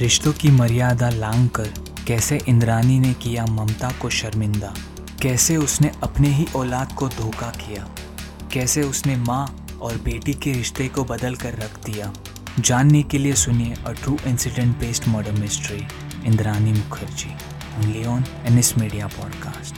रिश्तों की मर्यादा लांग कर कैसे इंद्रानी ने किया ममता को शर्मिंदा? कैसे उसने अपने ही औलाद को धोखा किया? कैसे उसने माँ और बेटी के रिश्ते को बदल कर रख दिया? जानने के लिए सुनिए a true incident based murder mystery Indrani Mukherjee only on N media podcast